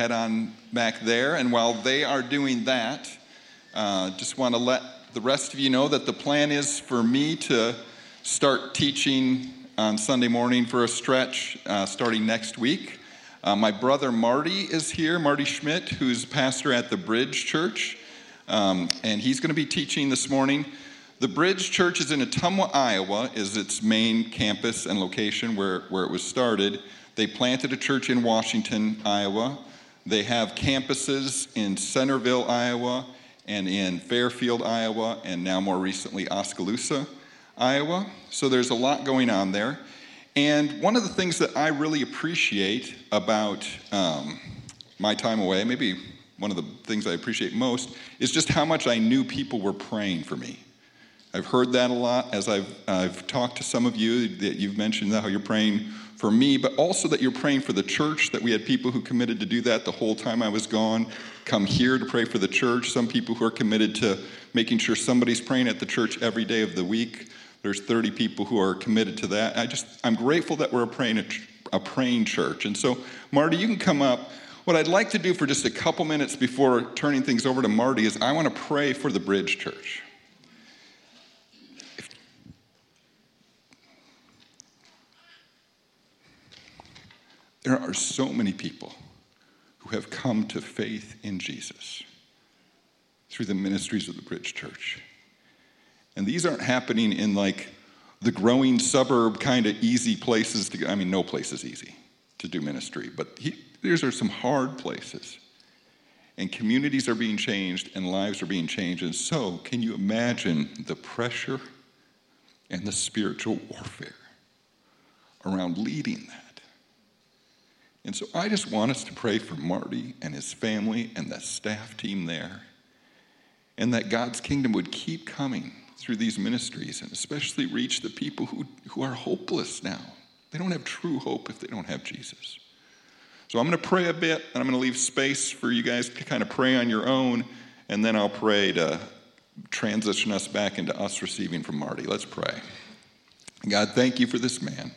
head on back there. And while they are doing that, uh, just want to let the rest of you know that the plan is for me to start teaching on Sunday morning for a stretch uh, starting next week. Uh, my brother Marty is here, Marty Schmidt, who's pastor at the Bridge Church, um, and he's going to be teaching this morning. The Bridge Church is in Ottumwa, Iowa, is its main campus and location where, where it was started. They planted a church in Washington, Iowa. They have campuses in Centerville, Iowa, and in Fairfield, Iowa, and now more recently Oskaloosa, Iowa. So there's a lot going on there. And one of the things that I really appreciate about um, my time away, maybe one of the things I appreciate most, is just how much I knew people were praying for me. I've heard that a lot as I've, I've talked to some of you that you've mentioned how you're praying for me, but also that you're praying for the church, that we had people who committed to do that the whole time I was gone, come here to pray for the church, some people who are committed to making sure somebody's praying at the church every day of the week. There's 30 people who are committed to that. I just, I'm grateful that we're a praying, a praying church. And so, Marty, you can come up. What I'd like to do for just a couple minutes before turning things over to Marty is I want to pray for the Bridge Church. There are so many people who have come to faith in Jesus through the ministries of the Bridge Church. And these aren't happening in like the growing suburb kind of easy places to go. I mean, no place is easy to do ministry, but he, these are some hard places. And communities are being changed and lives are being changed. And so, can you imagine the pressure and the spiritual warfare around leading that? And so, I just want us to pray for Marty and his family and the staff team there, and that God's kingdom would keep coming through these ministries and especially reach the people who, who are hopeless now. They don't have true hope if they don't have Jesus. So I'm going to pray a bit and I'm going to leave space for you guys to kind of pray on your own, and then I'll pray to transition us back into us receiving from Marty. Let's pray. God, thank you for this man.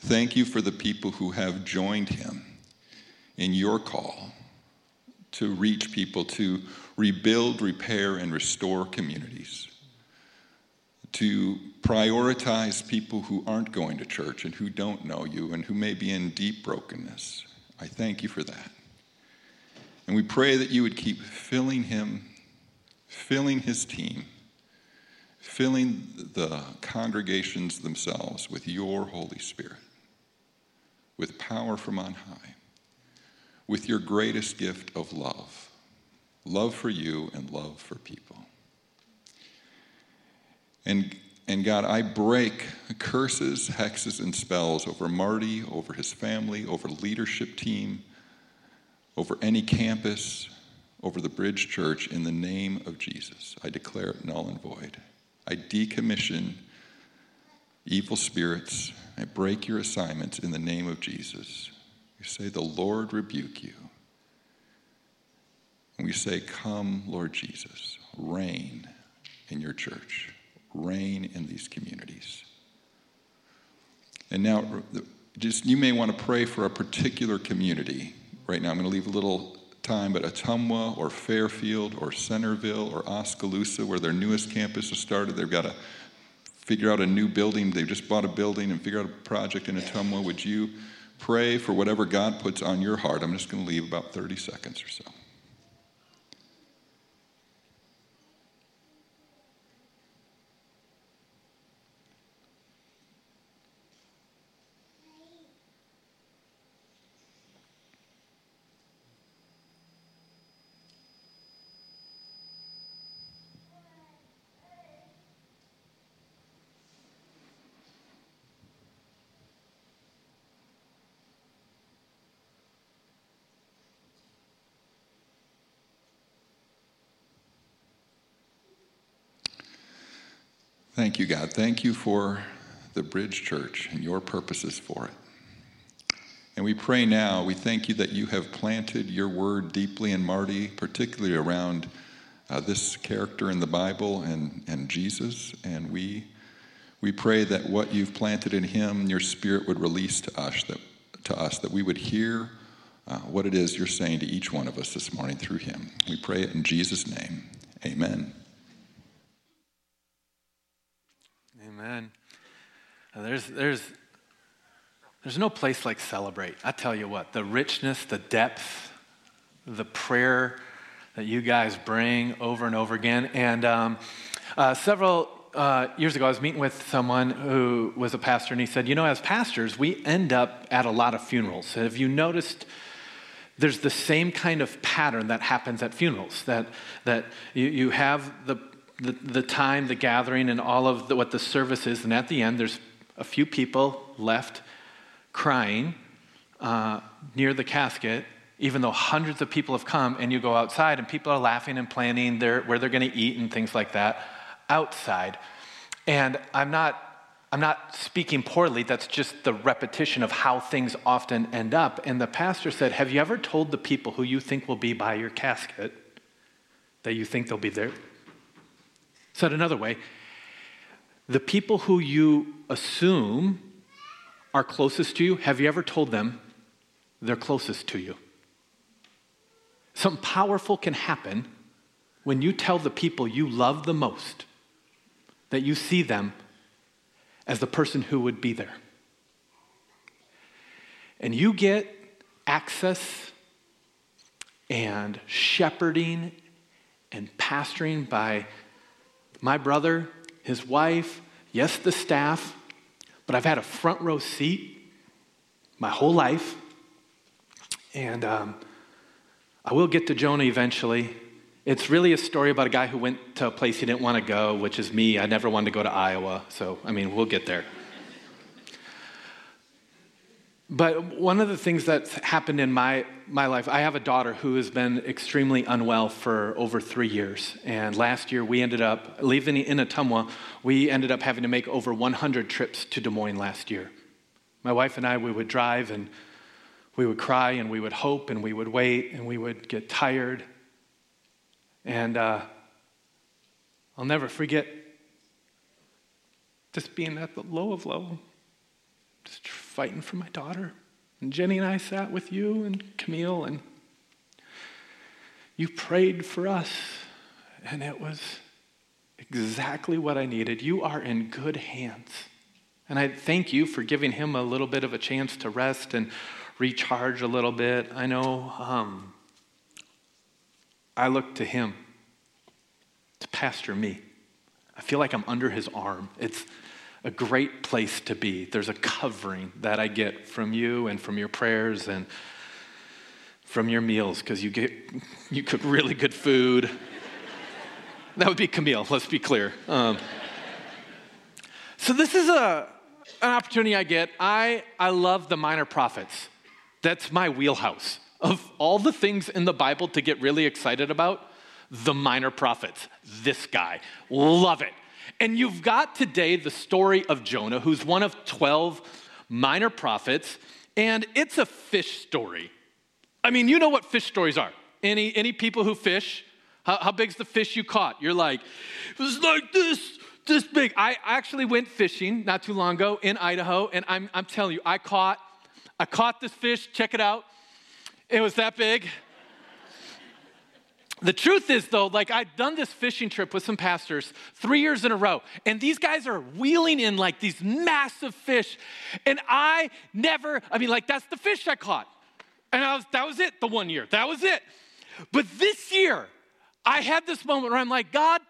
Thank you for the people who have joined him in your call to reach people, to rebuild, repair, and restore communities to prioritize people who aren't going to church and who don't know you and who may be in deep brokenness. I thank you for that. And we pray that you would keep filling him, filling his team, filling the congregations themselves with your Holy Spirit, with power from on high, with your greatest gift of love love for you and love for people. And, and God, I break curses, hexes, and spells over Marty, over his family, over leadership team, over any campus, over the Bridge Church in the name of Jesus. I declare it null and void. I decommission evil spirits. I break your assignments in the name of Jesus. We say, The Lord rebuke you. And we say, Come, Lord Jesus, reign in your church reign in these communities. And now, just you may want to pray for a particular community. Right now, I'm going to leave a little time, but Ottumwa or Fairfield or Centerville or Oskaloosa, where their newest campus has started, they've got to figure out a new building. They've just bought a building and figure out a project in Ottumwa. Would you pray for whatever God puts on your heart? I'm just going to leave about 30 seconds or so. Thank you, God. Thank you for the Bridge Church and your purposes for it. And we pray now, we thank you that you have planted your word deeply in Marty, particularly around uh, this character in the Bible and, and Jesus. And we, we pray that what you've planted in him, your spirit would release to us, that, to us, that we would hear uh, what it is you're saying to each one of us this morning through him. We pray it in Jesus' name. Amen. Amen. There's, there's, there's no place like celebrate. I tell you what, the richness, the depth, the prayer that you guys bring over and over again. And um, uh, several uh, years ago, I was meeting with someone who was a pastor, and he said, You know, as pastors, we end up at a lot of funerals. Have you noticed? There's the same kind of pattern that happens at funerals that, that you, you have the, the, the time, the gathering, and all of the, what the service is, and at the end, there's a few people left crying uh, near the casket, even though hundreds of people have come, and you go outside, and people are laughing and planning their, where they're going to eat and things like that outside. And I'm not, I'm not speaking poorly, that's just the repetition of how things often end up. And the pastor said, Have you ever told the people who you think will be by your casket that you think they'll be there? Said another way, the people who you assume are closest to you, have you ever told them they're closest to you? Something powerful can happen when you tell the people you love the most that you see them as the person who would be there. And you get access and shepherding and pastoring by my brother, his wife, yes, the staff, but I've had a front row seat my whole life. And um, I will get to Jonah eventually. It's really a story about a guy who went to a place he didn't want to go, which is me. I never wanted to go to Iowa. So, I mean, we'll get there. But one of the things that's happened in my, my life, I have a daughter who has been extremely unwell for over three years. And last year we ended up, leaving in Ottumwa, we ended up having to make over 100 trips to Des Moines last year. My wife and I, we would drive and we would cry and we would hope and we would wait and we would get tired and uh, I'll never forget just being at the low of low, just fighting for my daughter. And Jenny and I sat with you and Camille, and you prayed for us, and it was exactly what I needed. You are in good hands. And I thank you for giving him a little bit of a chance to rest and recharge a little bit. I know um, I look to him to pastor me. I feel like I'm under his arm. It's a great place to be. There's a covering that I get from you and from your prayers and from your meals because you get you cook really good food. that would be Camille. Let's be clear. Um, so this is a an opportunity I get. I I love the minor prophets. That's my wheelhouse. Of all the things in the Bible to get really excited about, the minor prophets, this guy. Love it. And you've got today the story of Jonah, who's one of 12 minor prophets, and it's a fish story. I mean, you know what fish stories are. Any, any people who fish? How, how big's the fish you caught? You're like, it was like this, this big. I actually went fishing not too long ago in Idaho, and I'm, I'm telling you, I caught, I caught this fish. Check it out. It was that big. The truth is, though, like I've done this fishing trip with some pastors three years in a row, and these guys are wheeling in like these massive fish. And I never, I mean, like, that's the fish I caught. And I was, that was it the one year. That was it. But this year, I had this moment where I'm like, God,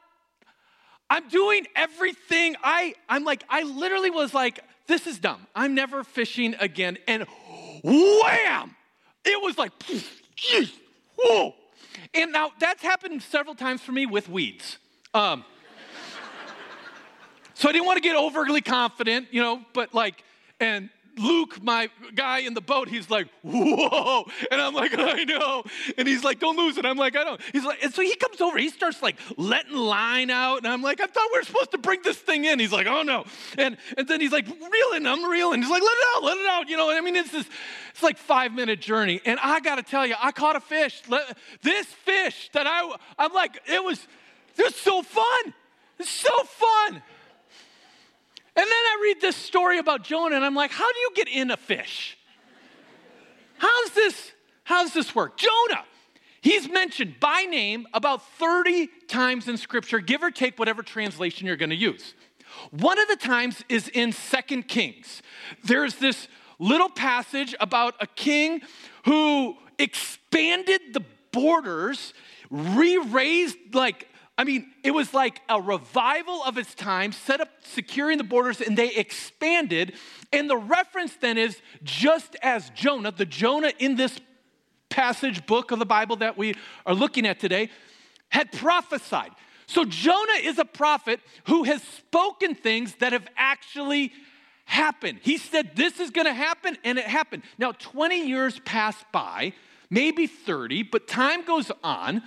I'm doing everything. I, I'm like, I literally was like, this is dumb. I'm never fishing again. And wham! It was like, whoa. And now that's happened several times for me with weeds. Um, so I didn't want to get overly confident, you know, but like, and Luke, my guy in the boat, he's like, whoa. And I'm like, I know. And he's like, don't lose it. I'm like, I don't. He's like, and so he comes over, he starts like letting line out. And I'm like, I thought we were supposed to bring this thing in. He's like, oh no. And, and then he's like, reeling, I'm reeling. He's like, let it out, let it out. You know, I mean, it's this, it's like five minute journey. And I got to tell you, I caught a fish. This fish that I, I'm like, it was, it was so fun. It's so fun. And then I read this story about Jonah and I'm like, how do you get in a fish? How's this how's this work? Jonah. He's mentioned by name about 30 times in Scripture, give or take whatever translation you're to use. One of the times is in Second Kings. There's this little passage about a king who expanded the borders, re raised, like, I mean, it was like a revival of its time, set up securing the borders, and they expanded. And the reference then is just as Jonah, the Jonah in this passage book of the Bible that we are looking at today, had prophesied. So Jonah is a prophet who has spoken things that have actually happened. He said, This is going to happen, and it happened. Now, 20 years pass by, maybe 30, but time goes on.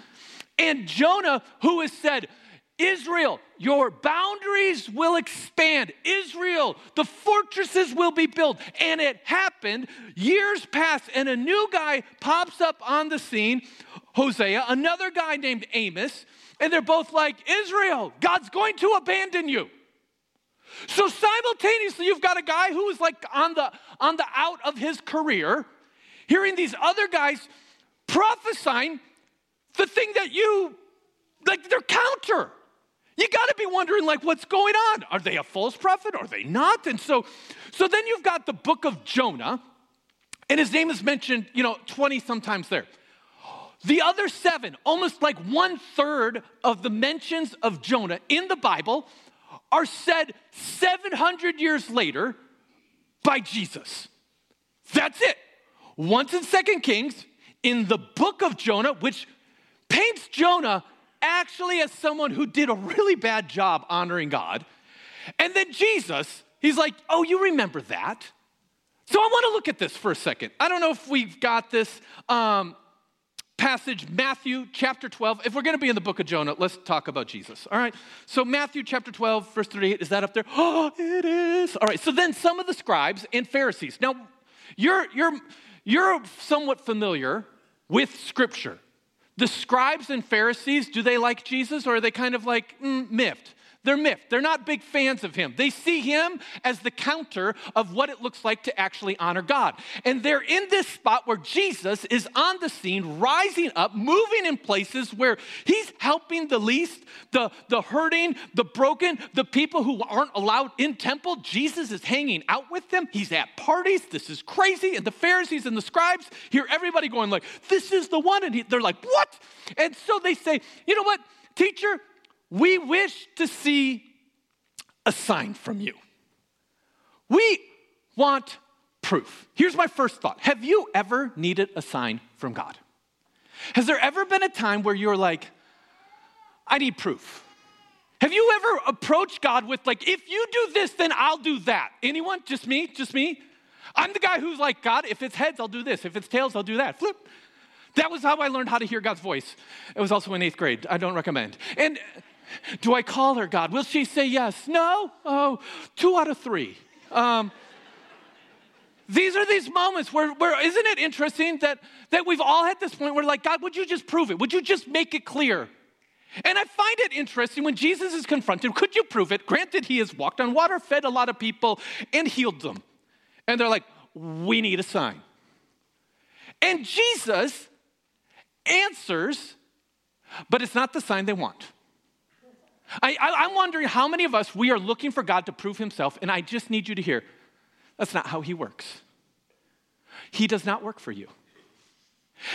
And Jonah, who has said, Israel, your boundaries will expand. Israel, the fortresses will be built. And it happened. Years pass, and a new guy pops up on the scene Hosea, another guy named Amos. And they're both like, Israel, God's going to abandon you. So simultaneously, you've got a guy who is like on the on the out of his career, hearing these other guys prophesying the thing that you like they're counter. You got to be wondering like what's going on? Are they a false prophet? Are they not? And so so then you've got the book of Jonah, and his name is mentioned, you know, 20 sometimes there. The other seven, almost like one third of the mentions of Jonah in the Bible, are said 700 years later by Jesus. That's it. Once in Second Kings, in the book of Jonah, which paints Jonah actually as someone who did a really bad job honoring God. And then Jesus, he's like, Oh, you remember that? So I want to look at this for a second. I don't know if we've got this. Um, passage, Matthew chapter 12. If we're going to be in the book of Jonah, let's talk about Jesus. All right. So, Matthew chapter 12, verse 38, is that up there? Oh, it is. All right. So, then some of the scribes and Pharisees. Now, you're, you're, you're somewhat familiar with scripture. The scribes and Pharisees, do they like Jesus or are they kind of like mm, miffed? They're miffed. They're not big fans of him. They see him as the counter of what it looks like to actually honor God. And they're in this spot where Jesus is on the scene, rising up, moving in places where he's helping the least, the, the hurting, the broken, the people who aren't allowed in temple. Jesus is hanging out with them. He's at parties. This is crazy. And the Pharisees and the scribes hear everybody going like, this is the one. And he, they're like, what? And so they say, you know what, teacher, we wish to see a sign from you. We want proof. Here's my first thought Have you ever needed a sign from God? Has there ever been a time where you're like, I need proof? Have you ever approached God with, like, if you do this, then I'll do that? Anyone? Just me? Just me? I'm the guy who's like, God, if it's heads, I'll do this. If it's tails, I'll do that. Flip. That was how I learned how to hear God's voice. It was also in eighth grade. I don't recommend. And do I call her God? Will she say yes? No? Oh, two out of three. Um, these are these moments where, where isn't it interesting that, that we've all had this point where, like, God, would you just prove it? Would you just make it clear? And I find it interesting when Jesus is confronted, could you prove it? Granted, he has walked on water, fed a lot of people, and healed them. And they're like, we need a sign. And Jesus answers, but it's not the sign they want. I, I, I'm wondering how many of us we are looking for God to prove himself, and I just need you to hear that's not how he works. He does not work for you.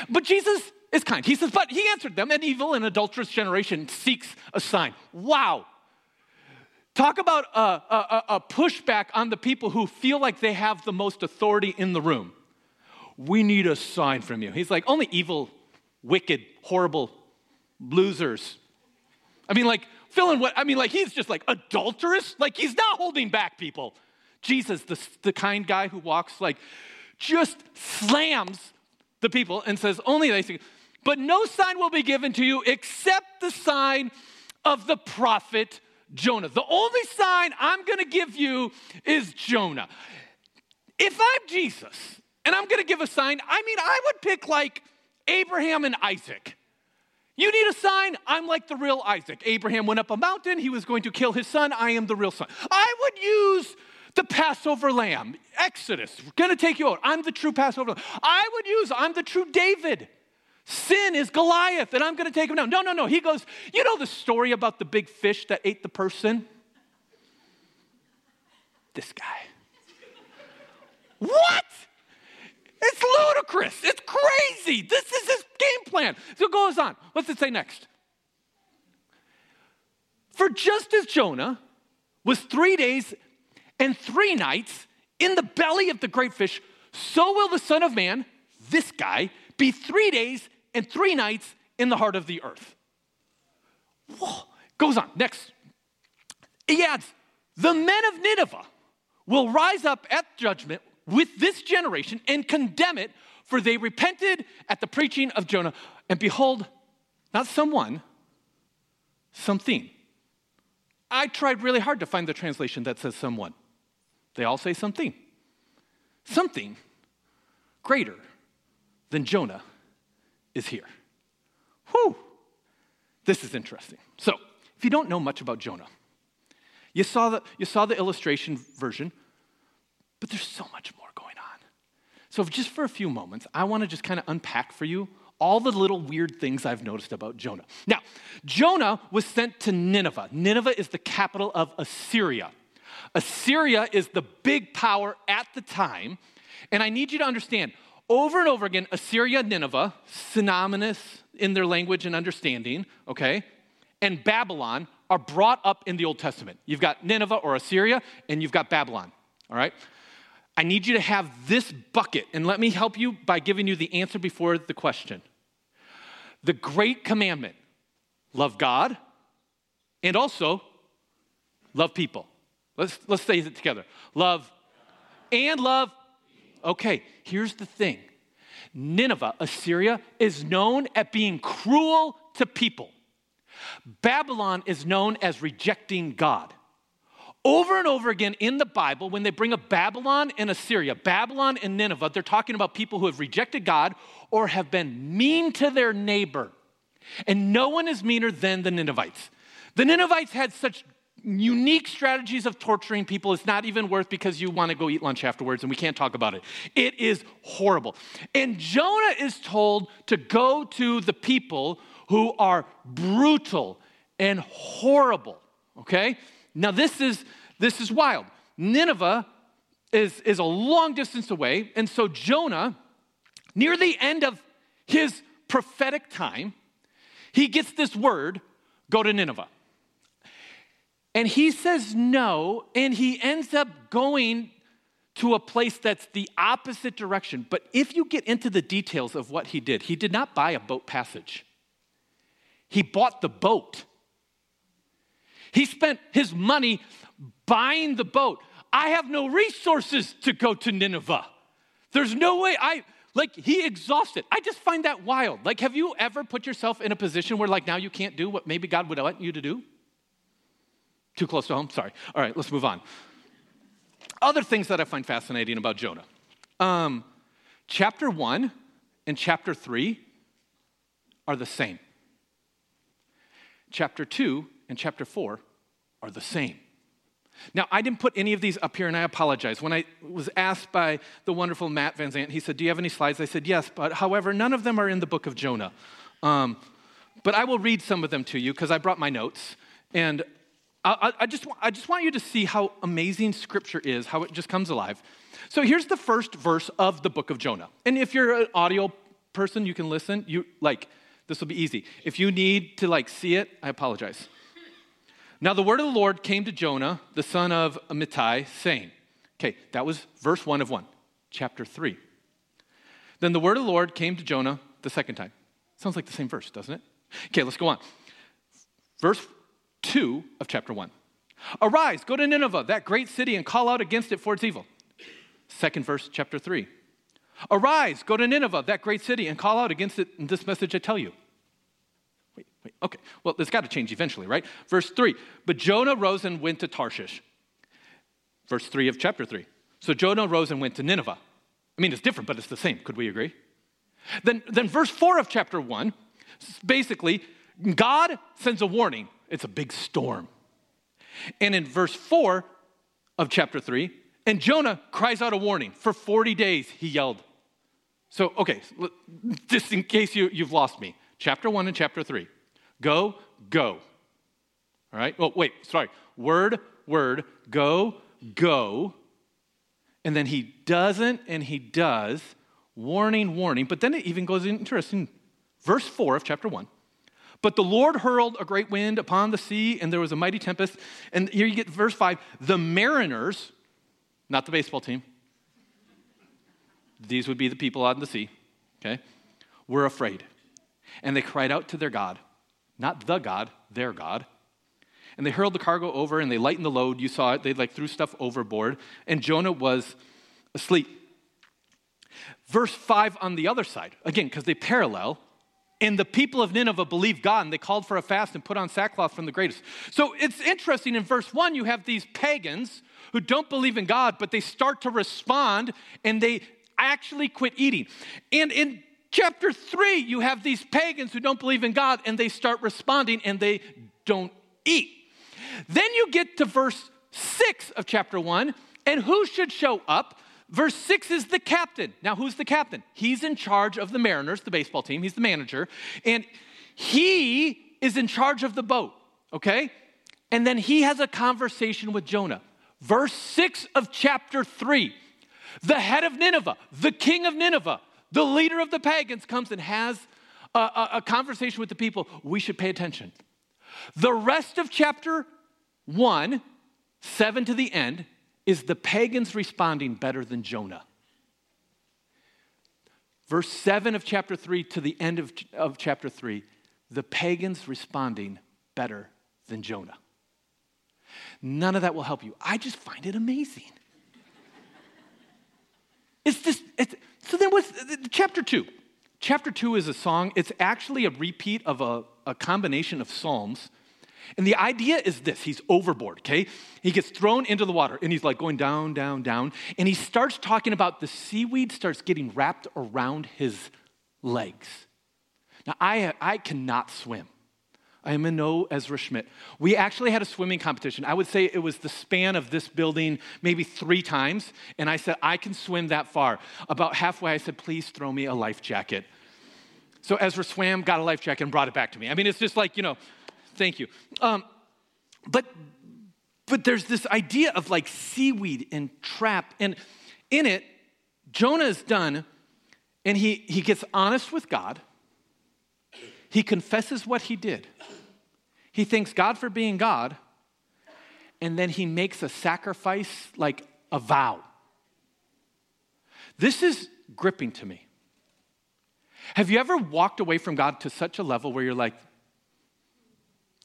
But Jesus is kind. He says, But he answered them, an evil and adulterous generation seeks a sign. Wow. Talk about a, a, a, pushback on the people who feel like they have the most authority in the room. We need a sign from you. He's like, Only evil, wicked, horrible losers. I mean, like, fill in what, I mean, like, he's just like adulterous. Like, he's not holding back people. Jesus, the, the kind guy who walks, like, just slams the people and says, only they see. but no sign will be given to you except the sign of the prophet Jonah. The only sign I'm gonna give you is Jonah. If I'm Jesus and I'm gonna give a sign, I mean, I would pick like Abraham and Isaac. You need a sign? I'm like the real Isaac. Abraham went up a mountain, he was going to kill his son. I am the real son. I would use the Passover lamb, Exodus, we're gonna take you out. I'm the true Passover lamb. I would use, I'm the true David. Sin is Goliath, and I'm gonna take him down. No, no, no. He goes, You know the story about the big fish that ate the person? This guy. what? It's ludicrous. It's crazy. This is his plan. So it goes on. What's it say next? For just as Jonah was three days and three nights in the belly of the great fish, so will the Son of Man, this guy, be three days and three nights in the heart of the earth. Whoa. Goes on. Next. He adds, the men of Nineveh will rise up at judgment with this generation and condemn it, for they repented at the preaching of Jonah. And behold, not someone, something. I tried really hard to find the translation that says someone. They all say something. Something greater than Jonah is here. Whew. This is interesting. So, if you don't know much about Jonah, you saw the, you saw the illustration version, but there's so much more. So, just for a few moments, I want to just kind of unpack for you all the little weird things I've noticed about Jonah. Now, Jonah was sent to Nineveh. Nineveh is the capital of Assyria. Assyria is the big power at the time. And I need you to understand over and over again, Assyria, Nineveh, synonymous in their language and understanding, okay, and Babylon are brought up in the Old Testament. You've got Nineveh or Assyria, and you've got Babylon, all right? I need you to have this bucket, and let me help you by giving you the answer before the question. The great commandment love God and also love people. Let's, let's say it together. Love and love. Okay, here's the thing Nineveh, Assyria, is known at being cruel to people. Babylon is known as rejecting God. Over and over again in the Bible, when they bring up Babylon and Assyria, Babylon and Nineveh, they're talking about people who have rejected God or have been mean to their neighbor. And no one is meaner than the Ninevites. The Ninevites had such unique strategies of torturing people it's not even worth because you want to go eat lunch afterwards and we can't talk about it. It is horrible. And Jonah is told to go to the people who are brutal and horrible, okay? Now this is this is wild. Nineveh is, is a long distance away, and so Jonah, near the end of his prophetic time, he gets this word go to Nineveh. And he says no, and he ends up going to a place that's the opposite direction. But if you get into the details of what he did, he did not buy a boat passage, he bought the boat. He spent his money buying the boat. I have no resources to go to Nineveh. There's no way I, like, he exhausted. I just find that wild. Like, have you ever put yourself in a position where, like, now you can't do what maybe God would want you to do? Too close to home? Sorry. All right, let's move on. Other things that I find fascinating about Jonah. Um, chapter one and chapter three are the same. Chapter two and chapter four are the same. Now, I didn't put any of these up here, and I apologize. When I was asked by the wonderful Matt Van Zant, he said, Do you have any slides? I said, Yes, but however, none of them are in the book of Jonah. Um, but I will read some of them to you because I brought my notes. And I, I, just, I just want you to see how amazing scripture is, how it just comes alive. So here's the first verse of the book of Jonah. And if you're an audio person, you can listen. You like this will be easy. If you need to like see it, I apologize. Now the word of the Lord came to Jonah, the son of Amittai, saying, Okay, that was verse one of one, chapter three. Then the word of the Lord came to Jonah the second time. Sounds like the same verse, doesn't it? Okay, let's go on. Verse 2 of chapter 1. Arise, go to Nineveh, that great city, and call out against it for its evil. Second verse, chapter 3. Arise, go to Nineveh, that great city, and call out against it in this message I tell you. Okay. Well, it's got to change eventually, right? Verse 3. But Jonah rose and went to Tarshish. Verse 3 of chapter 3. So Jonah rose and went to Nineveh. I mean, it's different, but it's the same. Could we agree? Then, then verse 4 of chapter 1, basically, God sends a warning it's a big storm. And in verse 4 of chapter 3, And Jonah cries out a warning. For 40 days, he yelled. So, okay, just in case you, you've lost me, chapter 1 and chapter 3. Go, go. All right? Oh, wait, sorry. Word, word, go, go. And then he doesn't and he does. Warning, warning. But then it even goes interesting. Verse 4 of chapter 1. But the Lord hurled a great wind upon the sea, and there was a mighty tempest. And here you get verse 5 the mariners, not the baseball team, these would be the people on the sea, okay, were afraid. And they cried out to their God, not the God, their God. And they hurled the cargo over and they lightened the load. You saw it. They like threw stuff overboard. And Jonah was asleep. Verse 5 on the other side, again, because they parallel, and the people of Nineveh believed God and they called for a fast and put on sackcloth from the greatest. So it's interesting in verse 1, you have these pagans who don't believe in God, but they start to respond and they actually quit eating. And in chapter 3, you have these pagans who don't believe in God and they start responding and they don't eat. Then you get to verse 6 of chapter 1, and who should show up? Verse 6 is the captain. Now, who's the captain? He's in charge of the Mariners, the baseball team. He's the manager. And he is in charge of the boat, okay? And then he has a conversation with Jonah. Verse 6 of chapter 3 the head of Nineveh, the king of Nineveh, the leader of the pagans comes and has a, a, a conversation with the people. We should pay attention. The rest of chapter 1, 7 to the end, is the pagans responding better than Jonah. Verse 7 of chapter 3 to the end of, of chapter 3, the pagans responding better than Jonah. None of that will help you. I just find it amazing. It's just, it's, so then what's chapter 2? Chapter 2 is a song, it's actually a repeat of a, a combination of Psalms and the idea is this he's overboard, okay? He gets thrown into the water and he's like going down, down, down. And he starts talking about the seaweed starts getting wrapped around his legs. Now, I, I cannot swim. I am in no Ezra Schmidt. We actually had a swimming competition. I would say it was the span of this building maybe three times. And I said, I can swim that far. About halfway, I said, please throw me a life jacket. So Ezra swam, got a life jacket, and brought it back to me. I mean, it's just like, you know, Thank you. Um, but but there's this idea of like seaweed and trap, and in it, Jonah is done, and he he gets honest with God. He confesses what he did. He thanks God for being God, and then he makes a sacrifice, like a vow. This is gripping to me. Have you ever walked away from God to such a level where you're like,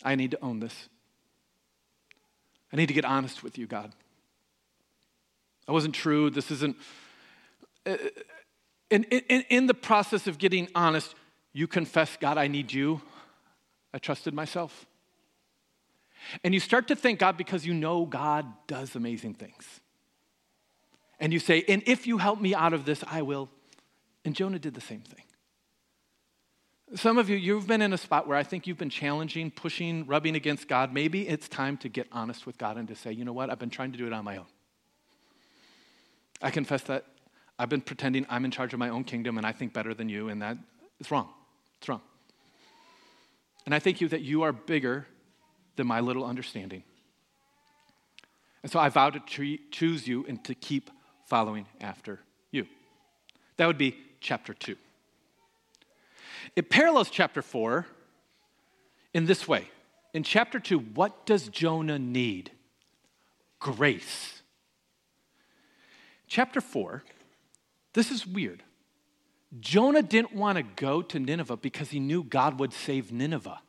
I need to own this. I need to get honest with you, God. I wasn't true. This isn't. Uh, in, in, in the process of getting honest, you confess, God, I need you. I trusted myself. And you start to thank God because you know God does amazing things. And you say, and if you help me out of this, I will. And Jonah did the same thing. Some of you, you've been in a spot where I think you've been challenging, pushing, rubbing against God. Maybe it's time to get honest with God and to say, you know what, I've been trying to do it on my own. I confess that I've been pretending I'm in charge of my own kingdom and I think better than you, and that is wrong. It's wrong. And I thank you that you are bigger than my little understanding. And so I vow to treat, choose you and to keep following after you. That would be chapter 2. It parallels chapter 4 in this way. In chapter 2, what does Jonah need? Grace. Chapter 4, this is weird. Jonah didn't want to go to Nineveh because he knew God would save Nineveh.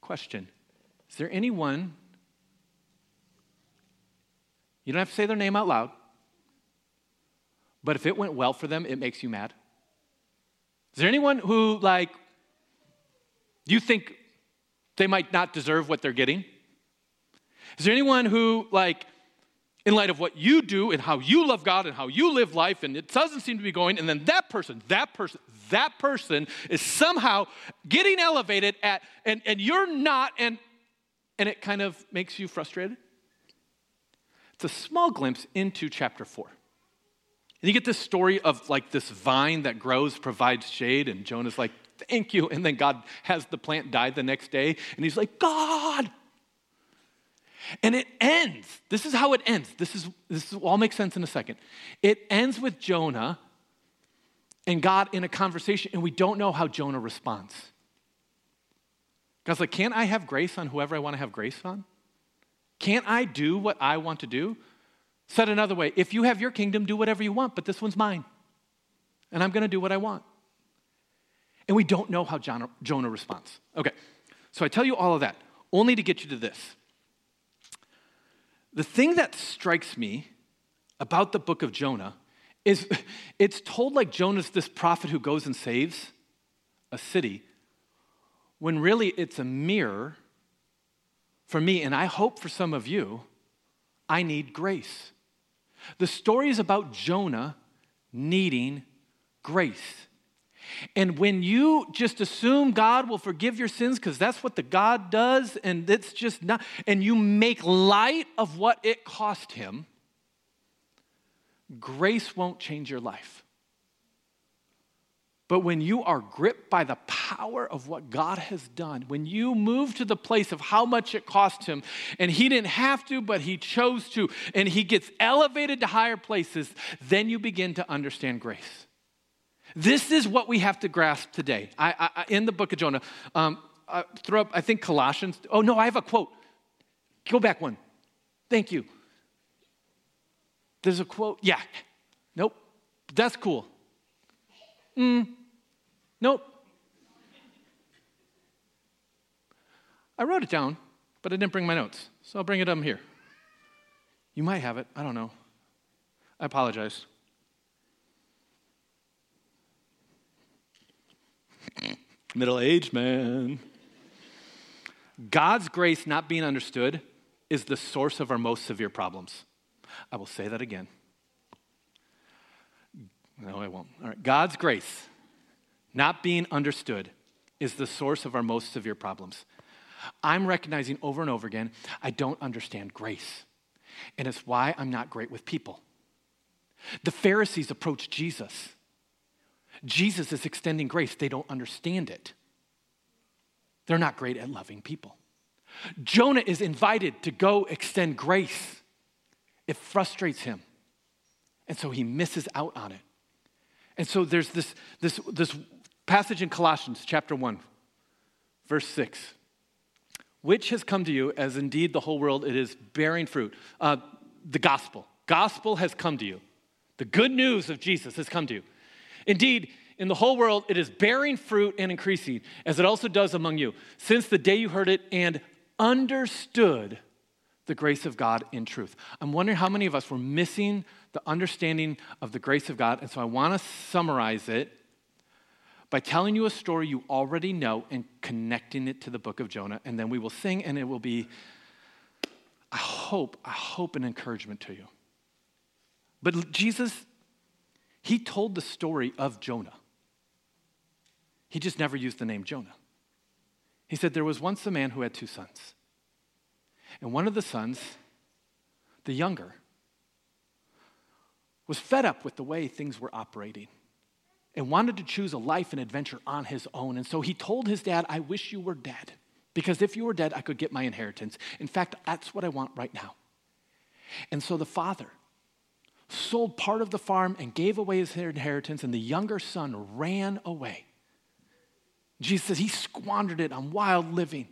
Question Is there anyone, you don't have to say their name out loud, but if it went well for them, it makes you mad? Is there anyone who, like, you think they might not deserve what they're getting? Is there anyone who, like, in light of what you do and how you love God and how you live life, and it doesn't seem to be going, and then that person, that person, that person is somehow getting elevated at, and, and you're not, and and it kind of makes you frustrated? It's a small glimpse into chapter 4. And you get this story of like this vine that grows, provides shade, and Jonah's like, thank you. And then God has the plant die the next day, and he's like, God. And it ends. This is how it ends. This is this will all make sense in a second. It ends with Jonah and God in a conversation, and we don't know how Jonah responds. God's like, can't I have grace on whoever I want to have grace on? Can't I do what I want to do? Said another way, if you have your kingdom, do whatever you want, but this one's mine. And I'm going to do what I want. And we don't know how Jonah, Jonah responds. Okay, so I tell you all of that only to get you to this. The thing that strikes me about the book of Jonah is it's told like Jonah's this prophet who goes and saves a city, when really it's a mirror for me, and I hope for some of you, I need grace. The story is about Jonah needing grace. And when you just assume God will forgive your sins because that's what the God does, and it's just not, and you make light of what it cost him, grace won't change your life. But when you are gripped by the power of what God has done, when you move to the place of how much it cost him, and he didn't have to, but he chose to, and he gets elevated to higher places, then you begin to understand grace. This is what we have to grasp today. I, I, in the book of Jonah, um, I throw up, I think Colossians. Oh, no, I have a quote. Go back one. Thank you. There's a quote. Yeah. Nope. That's cool. Mm, Nope. I wrote it down, but I didn't bring my notes, so I'll bring it up here. You might have it, I don't know. I apologize. Middle aged man. God's grace not being understood is the source of our most severe problems. I will say that again. No, I won't. All right. God's grace not being understood is the source of our most severe problems. I'm recognizing over and over again, I don't understand grace. And it's why I'm not great with people. The Pharisees approached Jesus. Jesus is extending grace, they don't understand it. They're not great at loving people. Jonah is invited to go extend grace. It frustrates him. And so he misses out on it. And so there's this, this, this passage in Colossians chapter 1, verse 6. Which has come to you, as indeed the whole world it is bearing fruit. Uh, the gospel. Gospel has come to you. The good news of Jesus has come to you. Indeed, in the whole world it is bearing fruit and increasing, as it also does among you, since the day you heard it and understood the grace of God in truth. I'm wondering how many of us were missing the understanding of the grace of God, and so I want to summarize it by telling you a story you already know and connecting it to the book of Jonah. And then we will sing, and it will be, I hope, I hope, an encouragement to you. But Jesus, he told the story of Jonah. He just never used the name Jonah. He said there was once a man who had two sons. And one of the sons, the younger, was fed up with the way things were operating and wanted to choose a life and adventure on his own. And so he told his dad, I wish you were dead, because if you were dead, I could get my inheritance. In fact, that's what I want right now. And so the father sold part of the farm and gave away his inheritance, and the younger son ran away. Jesus says he squandered it on wild living.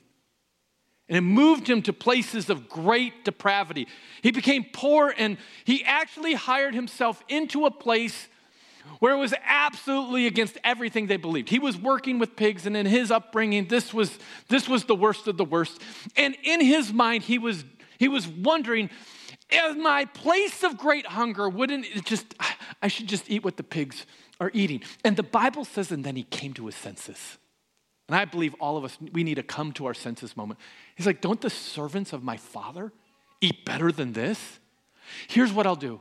And it moved him to places of great depravity. He became poor and he actually hired himself into a place where it was absolutely against everything they believed. He was working with pigs, and in his upbringing, this was, this was the worst of the worst. And in his mind, he was, he was wondering, in my place of great hunger, wouldn't it just, I should just eat what the pigs are eating. And the Bible says, and then he came to his senses. And I believe all of us, we need to come to our senses moment. He's like, don't the servants of my father eat better than this? Here's what I'll do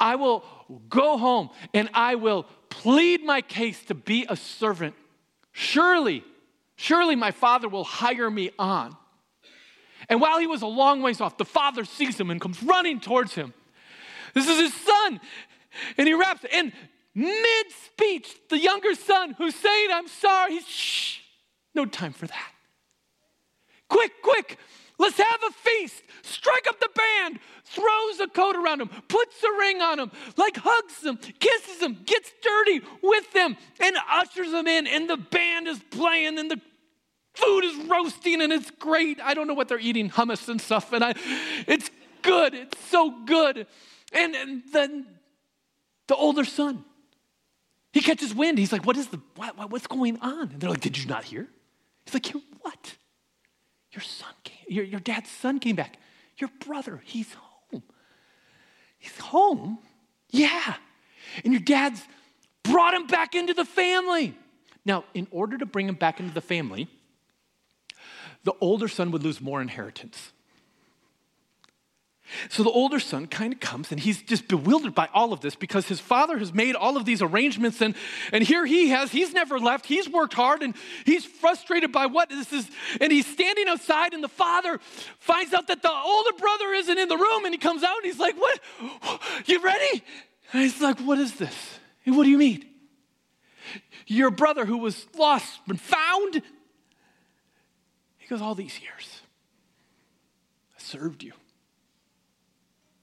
I will go home and I will plead my case to be a servant. Surely, surely my father will hire me on. And while he was a long ways off, the father sees him and comes running towards him. This is his son. And he raps, and mid speech, the younger son who's saying, I'm sorry, he's, shh, no time for that. Quick, quick, let's have a feast. Strike up the band, throws a coat around him, puts a ring on him, like hugs him, kisses him, gets dirty with them, and ushers them in. And the band is playing, and the food is roasting, and it's great. I don't know what they're eating, hummus and stuff, and I, it's good. It's so good. And, and then the older son, he catches wind. He's like, "What is the what, what's going on?" And they're like, "Did you not hear?" He's like, "What? Your son came. Your, your dad's son came back. Your brother, he's home. He's home? Yeah. And your dad's brought him back into the family. Now, in order to bring him back into the family, the older son would lose more inheritance. So the older son kind of comes and he's just bewildered by all of this because his father has made all of these arrangements and, and here he has, he's never left, he's worked hard and he's frustrated by what this is. And he's standing outside and the father finds out that the older brother isn't in the room and he comes out and he's like, What? You ready? And he's like, What is this? What do you mean? Your brother who was lost and found? He goes, All these years, I served you.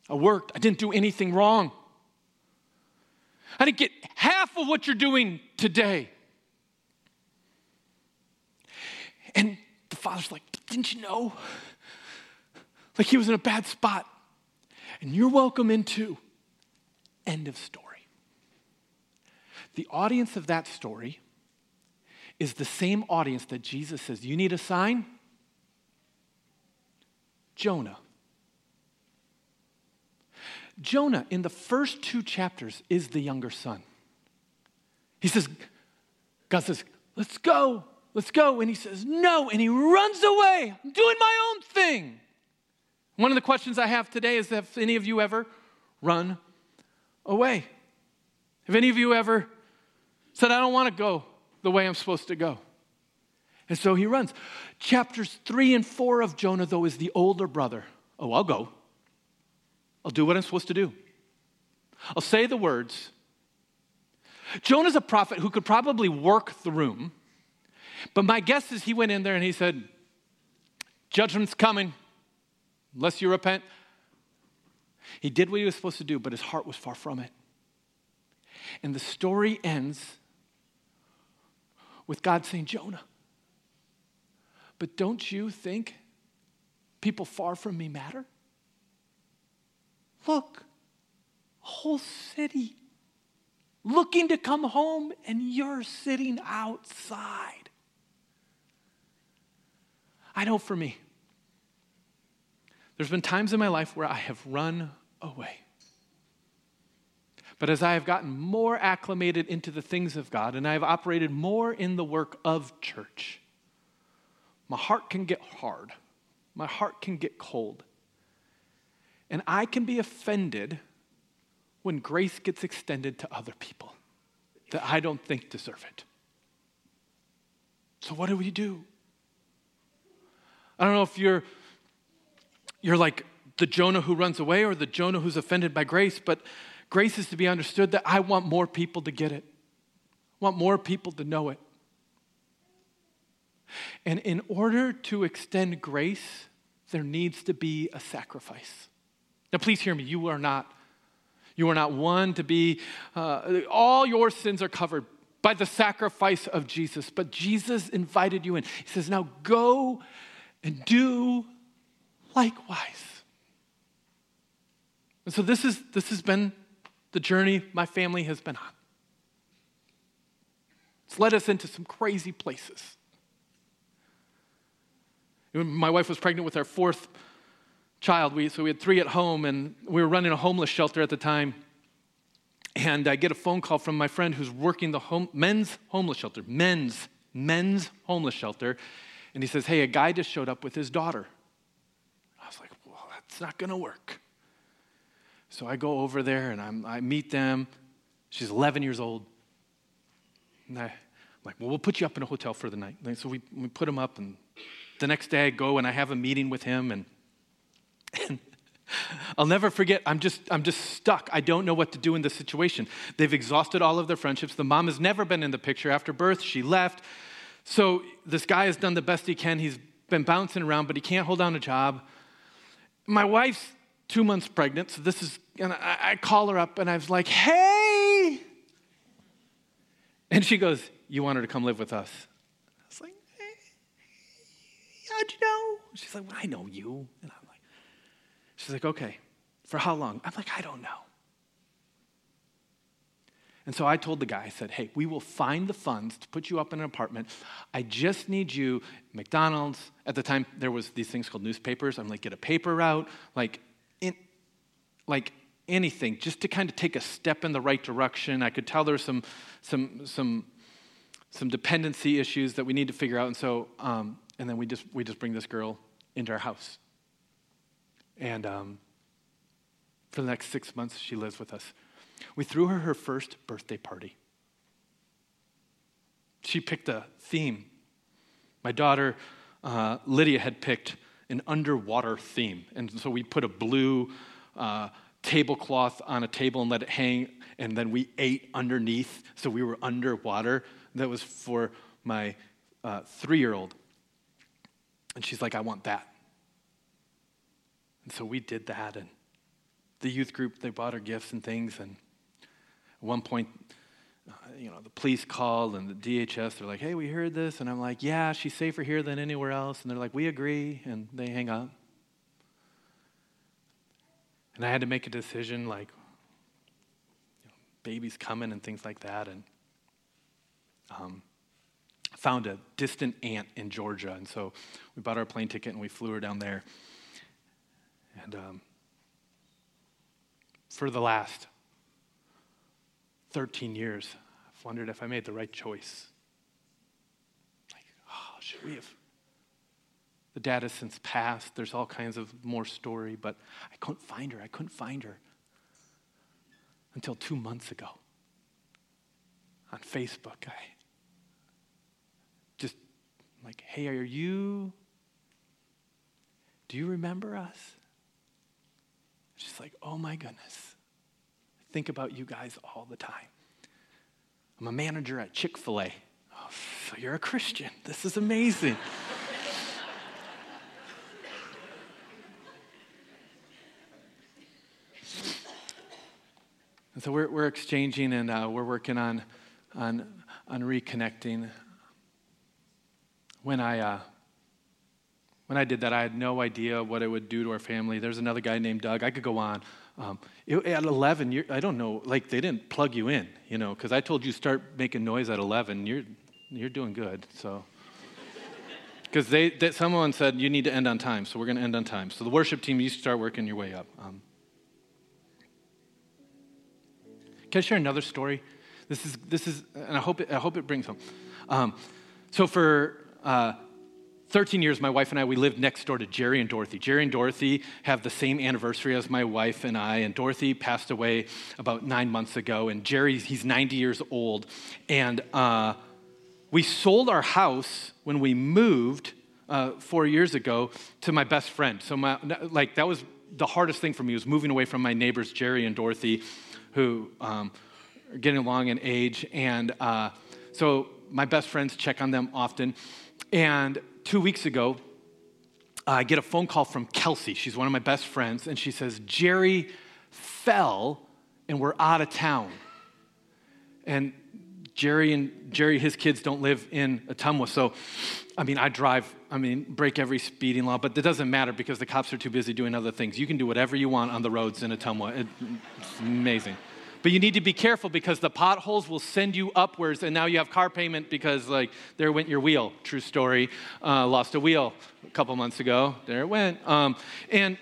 I worked. I didn't do anything wrong. I didn't get half of what you're doing today. And the father's like, Didn't you know? Like he was in a bad spot. And you're welcome into. End of story. The audience of that story is the same audience that Jesus says, You need a sign? Jonah. Jonah, in the first two chapters, is the younger son. He says, God says, let's go, let's go. And he says, no. And he runs away. I'm doing my own thing. One of the questions I have today is have any of you ever run away? Have any of you ever said, I don't want to go the way I'm supposed to go? And so he runs. Chapters three and four of Jonah, though, is the older brother. Oh, I'll go. I'll do what I'm supposed to do. I'll say the words. Jonah's a prophet who could probably work the room, but my guess is he went in there and he said, Judgment's coming, unless you repent. He did what he was supposed to do, but his heart was far from it. And the story ends with God saying, Jonah, but don't you think people far from me matter? Look, a whole city looking to come home, and you're sitting outside. I know for me, there's been times in my life where I have run away. But as I have gotten more acclimated into the things of God and I have operated more in the work of church, my heart can get hard. My heart can get cold. And I can be offended when grace gets extended to other people that I don't think deserve it. So, what do we do? I don't know if you're, you're like the Jonah who runs away or the Jonah who's offended by grace, but grace is to be understood that I want more people to get it, I want more people to know it. And in order to extend grace, there needs to be a sacrifice. Now, please hear me. You are not, you are not one to be, uh, all your sins are covered by the sacrifice of Jesus. But Jesus invited you in. He says, now go and do likewise. And so this is this has been the journey my family has been on. It's led us into some crazy places. My wife was pregnant with our fourth child. We, so we had three at home, and we were running a homeless shelter at the time. And I get a phone call from my friend who's working the home, men's homeless shelter, men's, men's homeless shelter. And he says, Hey, a guy just showed up with his daughter. I was like, Well, that's not going to work. So I go over there and I'm, I meet them. She's 11 years old. And I, am like, Well, we'll put you up in a hotel for the night. And so we, we put him up, and the next day I go and I have a meeting with him and, and I'll never forget, I'm just, I'm just stuck. I don't know what to do in this situation. They've exhausted all of their friendships. The mom has never been in the picture after birth. She left. So this guy has done the best he can. He's been bouncing around, but he can't hold down a job. My wife's two months pregnant, so this is, and I, I call her up and I was like, hey. And she goes, You want her to come live with us? I was like, You know? She's like, Well, I know you. And I'm like, She's like, Okay, for how long? I'm like, I don't know. And so I told the guy, I said, hey, we will find the funds to put you up in an apartment. I just need you, McDonald's. At the time, there was these things called newspapers. I'm like, get a paper route, like, in, like anything, just to kind of take a step in the right direction. I could tell there were some, some, some, some dependency issues that we need to figure out. And so, um, and then we just, we just bring this girl into our house. And um, for the next six months, she lives with us. We threw her her first birthday party. She picked a theme. My daughter, uh, Lydia, had picked an underwater theme. And so we put a blue uh, tablecloth on a table and let it hang, and then we ate underneath. So we were underwater. That was for my uh, three year old. And she's like, I want that. And so we did that. And the youth group, they bought her gifts and things. And at one point, uh, you know, the police called and the DHS, they're like, hey, we heard this. And I'm like, yeah, she's safer here than anywhere else. And they're like, we agree. And they hang up. And I had to make a decision like, you know, baby's coming and things like that. And um, found a distant aunt in Georgia. And so we bought our plane ticket and we flew her down there. And um, for the last 13 years, I've wondered if I made the right choice. Like, oh, should we have? The dad has since passed. There's all kinds of more story, but I couldn't find her. I couldn't find her until two months ago on Facebook. I like, hey, are you? Do you remember us? She's like, oh my goodness I think about you guys all the time. I'm a manager at Chick fil A. Oh, so you're a Christian. This is amazing. and so we're, we're exchanging and uh, we're working on, on, on reconnecting. When I, uh, when I did that, I had no idea what it would do to our family. There's another guy named Doug. I could go on. Um, it, at 11, I don't know, like they didn't plug you in, you know, because I told you start making noise at 11. You're, you're doing good, so. Because they, they, someone said you need to end on time, so we're going to end on time. So the worship team, you start working your way up. Um, can I share another story? This is, this is and I hope it, I hope it brings home. Um, so for uh, 13 years, my wife and I, we lived next door to Jerry and Dorothy. Jerry and Dorothy have the same anniversary as my wife and I, and Dorothy passed away about nine months ago, and Jerry, he's 90 years old. And uh, we sold our house when we moved uh, four years ago to my best friend. So, my, like, that was the hardest thing for me was moving away from my neighbors, Jerry and Dorothy, who um, are getting along in age. And uh, so my best friends check on them often. And two weeks ago, I get a phone call from Kelsey. She's one of my best friends, and she says, Jerry fell and we're out of town. And Jerry and Jerry, his kids don't live in Ottumwa. So, I mean, I drive, I mean, break every speeding law, but it doesn't matter because the cops are too busy doing other things. You can do whatever you want on the roads in Ottumwa. It, it's amazing. But you need to be careful because the potholes will send you upwards, and now you have car payment because, like, there went your wheel. True story. Uh, lost a wheel a couple months ago. There it went. Um, and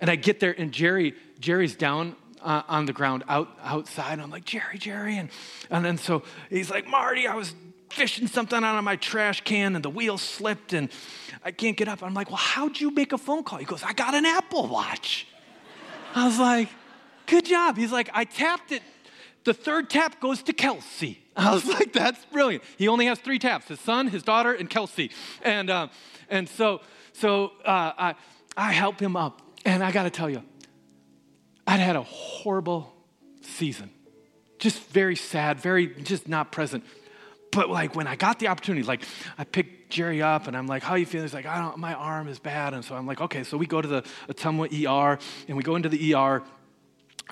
and I get there, and Jerry Jerry's down uh, on the ground out outside. I'm like, Jerry, Jerry, and and then so he's like, Marty, I was fishing something out of my trash can, and the wheel slipped, and I can't get up. I'm like, well, how'd you make a phone call? He goes, I got an Apple Watch. I was like, Good job. He's like, I tapped it the third tap goes to Kelsey. I was like, that's brilliant. He only has three taps his son, his daughter, and Kelsey. And, uh, and so, so uh, I, I help him up. And I got to tell you, I'd had a horrible season. Just very sad, very just not present. But like when I got the opportunity, like I picked Jerry up and I'm like, how you feeling? He's like, I don't, my arm is bad. And so I'm like, okay. So we go to the Ottumwa ER and we go into the ER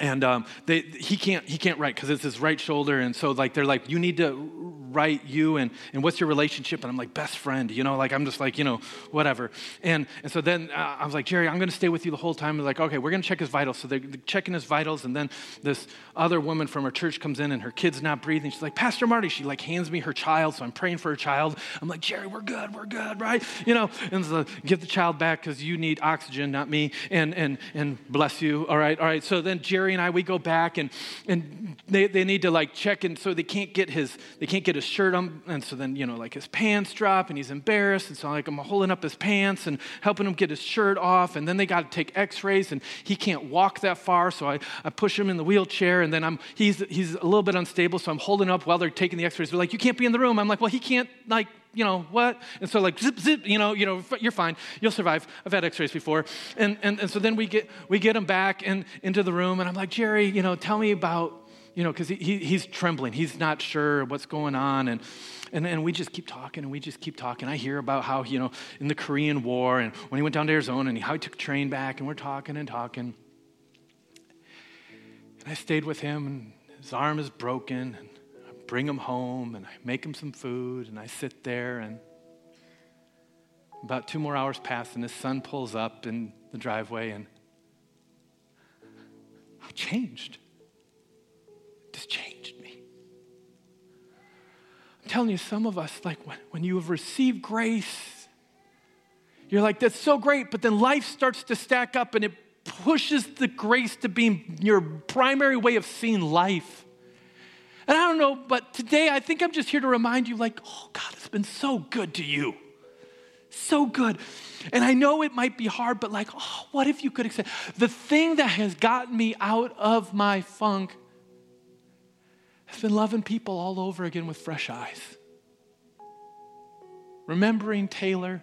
and um, they, he can't he can't write because it's his right shoulder. And so like they're like you need to write you and, and what's your relationship? And i'm like best friend you know like i'm just like you know whatever. And, and so then uh, i was like jerry i'm going to stay with you the whole time. They're like okay we're going to check his vitals. So they're checking his vitals. And then this other woman from her church comes in and her kid's not breathing. She's like pastor marty she like hands me her child. So i'm praying for her child. I'm like jerry we're good we're good right? You know and so give the child back because you need oxygen not me. And and and bless you. All right all right. So then jerry And I, we go back and, and they, they need to like check and so they can't get his, they can't get his shirt on. And so then, you know, like his pants drop and he's embarrassed. And so like I'm holding up his pants and helping him get his shirt off. And then they got to take x-rays and he can't walk that far. So I, I push him in the wheelchair and then I'm, he's, he's a little bit unstable. So I'm holding up while they're taking the x-rays. They're like, you can't be in the room. I'm like, well, he can't like you know, what? And so like zip, zip, you know, you know, you're fine. You'll survive. I've had x-rays before. And, and, and so then we get, we get him back and into the room and I'm like, Jerry, you know, tell me about, you know, because he, he, he's trembling. He's not sure what's going on. And, and, and we just keep talking and we just keep talking. I hear about how, you know, in the Korean War and when he went down to Arizona and how he took a train back and we're talking and talking. And I stayed with him and his arm is broken. And bring him home and I make him some food and I sit there and about two more hours pass and his son pulls up in the driveway and I changed. It just changed me. I'm telling you, some of us, like when, when you have received grace, you're like, that's so great, but then life starts to stack up and it pushes the grace to be your primary way of seeing life. And I don't know, but today I think I'm just here to remind you, like, oh, God, it's been so good to you. So good. And I know it might be hard, but like, oh, what if you could accept the thing that has gotten me out of my funk has been loving people all over again with fresh eyes. Remembering Taylor,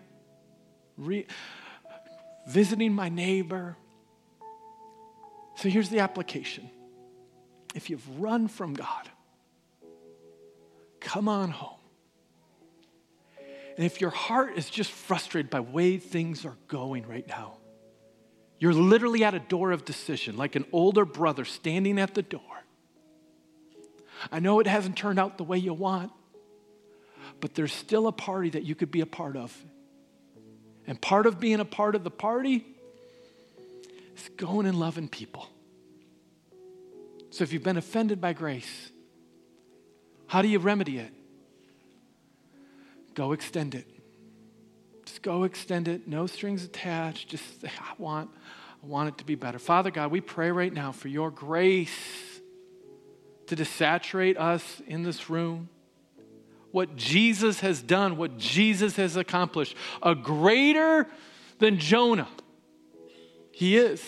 re- visiting my neighbor. So here's the application. If you've run from God, Come on home. And if your heart is just frustrated by way things are going right now, you're literally at a door of decision, like an older brother standing at the door. I know it hasn't turned out the way you want, but there's still a party that you could be a part of. And part of being a part of the party is going and loving people. So if you've been offended by grace, how do you remedy it? Go extend it. Just go extend it. No strings attached. Just say, I want, I want it to be better. Father God, we pray right now for your grace to desaturate us in this room. What Jesus has done, what Jesus has accomplished, a greater than Jonah. He is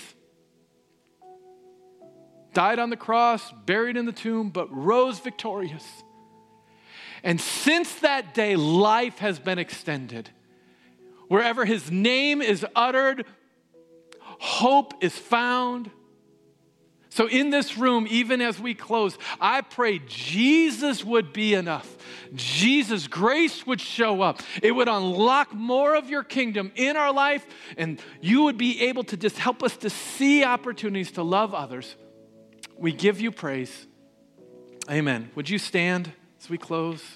died on the cross, buried in the tomb, but rose victorious. And since that day, life has been extended. Wherever his name is uttered, hope is found. So, in this room, even as we close, I pray Jesus would be enough. Jesus' grace would show up. It would unlock more of your kingdom in our life, and you would be able to just help us to see opportunities to love others. We give you praise. Amen. Would you stand? As we close.